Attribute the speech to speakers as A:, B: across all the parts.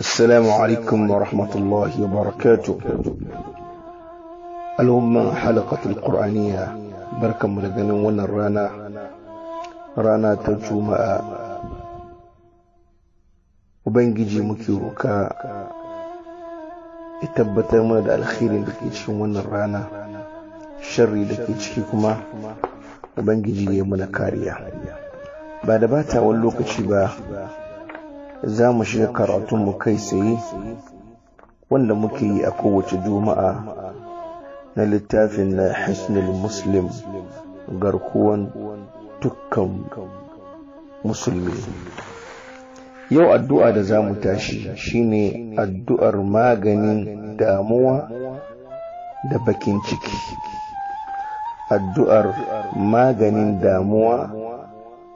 A: السلام عليكم ورحمة الله وبركاته. الأمة حلقة القرآنية. بركة مرغن ونا رانا. رانا تجوماء وبنجي مكيروكا إتبت مدى الخير لك اتشي ونا رانا. الشر لك اتشي كما وبنجي مناكاريا بعد باتا واللوك اتشي za mu shiga karatunmu kai tsaye wanda muke yi a kowace juma'a na littafin na hisnul muslim garkuwan dukkan musulmi. Yau addu'a da za mu tashi shine addu'ar maganin damuwa da bakin ciki. Addu'ar maganin damuwa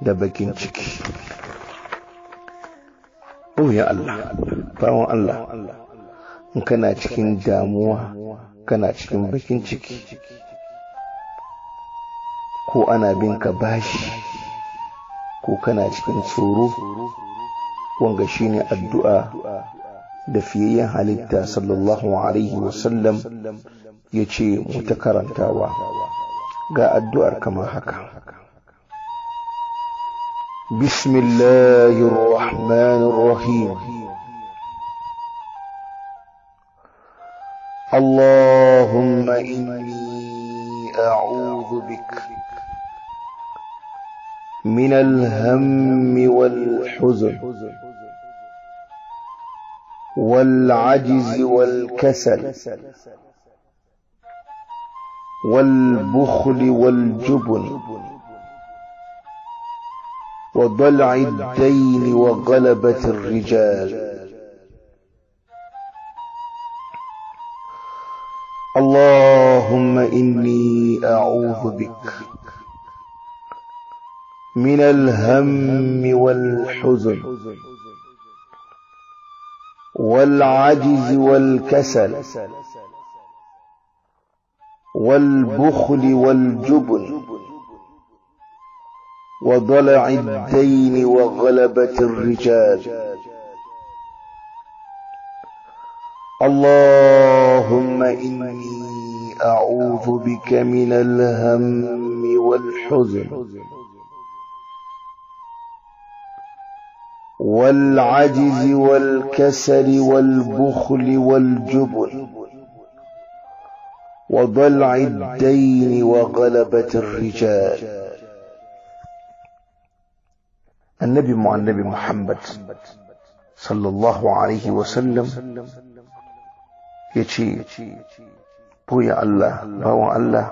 A: da bakin ciki. Oh ya Allah, bawon Allah, in kana cikin damuwa, kana cikin bakin ciki, ko ana bin ka bashi, ko kana cikin tsoro. wanga shine addu'a da fiyayyen halitta sallallahu alaihi wasallam ya ce mu ta karantawa ga addu'ar kamar haka bismillahirrahmanirrahim اللهم إني أعوذ بك من الهم والحزن والعجز والكسل والبخل والجبن وضلع الدين وغلبة الرجال. اللهم إني أعوذ بك من الهم والحزن والعجز والكسل والبخل والجبن وضلع الدين وغلبة الرجال. اللهم إني أعوذ بك من الهم والحزن والعجز والكسل والبخل والجبن وضلع الدين وغلبة الرجال. annabi mu annabi Muhammad sallallahu alaihi wasallam ya ce ɓoye Allah bawan Allah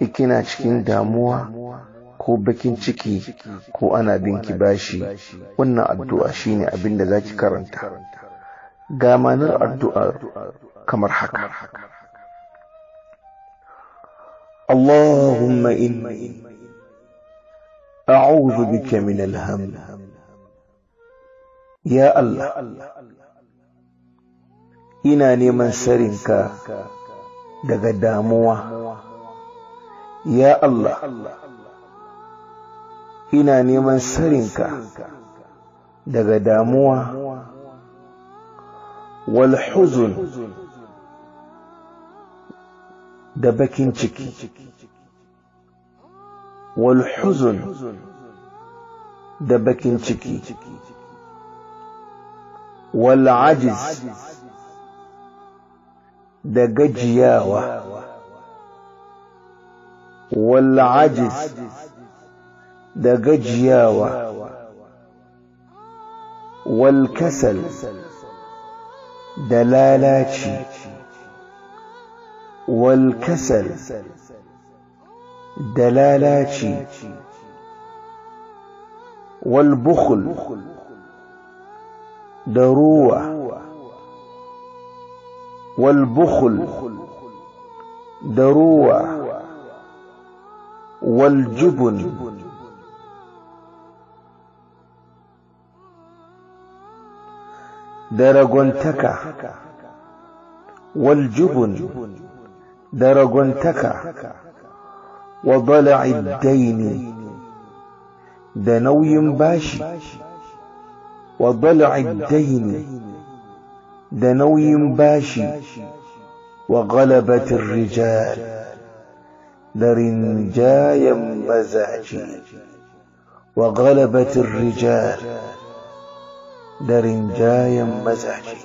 A: ikina cikin damuwa ko bakin ciki ko ana binki bashi? Wannan addu'a shine abin da zaki karanta. Ga manar addu'a kamar haka. Allahumma inni أعوذ بك من الهم يا الله ina neman sarinka daga damuwa ya Allah ina neman sarinka daga damuwa wal huzun da bakin ciki والحزن دبكين تشكي والعجز دججياوة والعجز دججياوة والكسل دلالاتي. والكسل دلالاتي والبخل دروة. والبخل دروة. والجبن درغونتكا والجبن درغونتكا والجبن, درغنتكا والجبن وضلع الدين. دنوي نوي وضلع الدين. دنوي نوي وغلبة الرجال. لرن جايا مزاجي وغلبة الرجال. لرن جايا مزاجي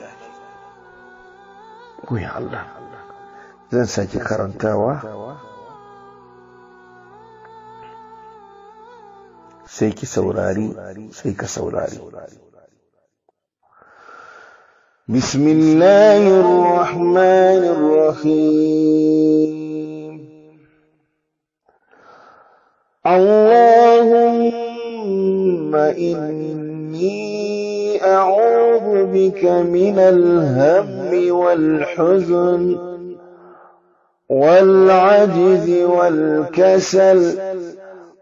A: ويا الله. زنسجي كرنتاوه sai ki saurari saurari. بسم الله الرحمن الرحيم اللهم إني أعوذ بك من الهم والحزن والعجز والكسل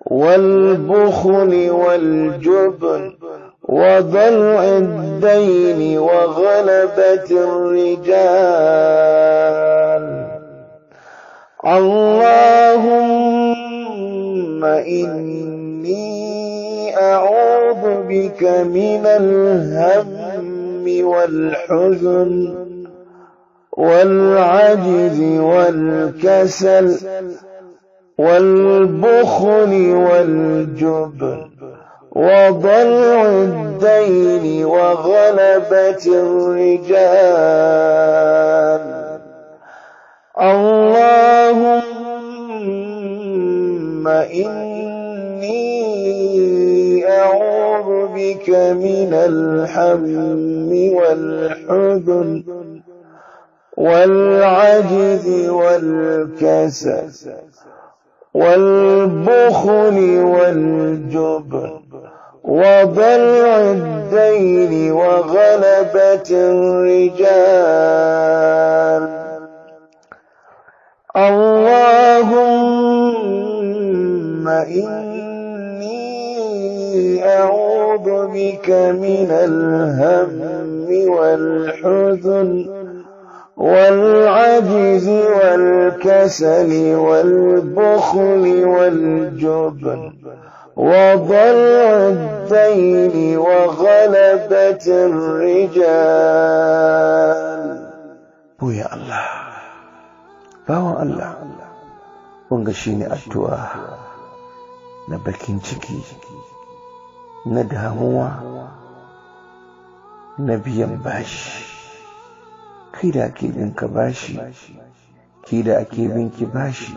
A: والبخل والجبن وضلع الدين وغلبة الرجال. اللهم إني أعوذ بك من الهم والحزن والعجز والكسل والبخل والجبن وضلع الدين وغلبة الرجال. اللهم إني أعوذ بك من الهم والحزن والعجز والكسل. والبخل والجبن وضلع الدين وغلبة الرجال. اللهم إني أعوذ بك من الهم والحزن والعجز والكسل والبخل والجبن وضل الدين وغلبة الرجال.
B: بويا الله باوى الله ونغشيني أتوا نبكين تكي ندهموا نبيا باش kai da ake bin ka bashi. Ke da ake bin ki bashi.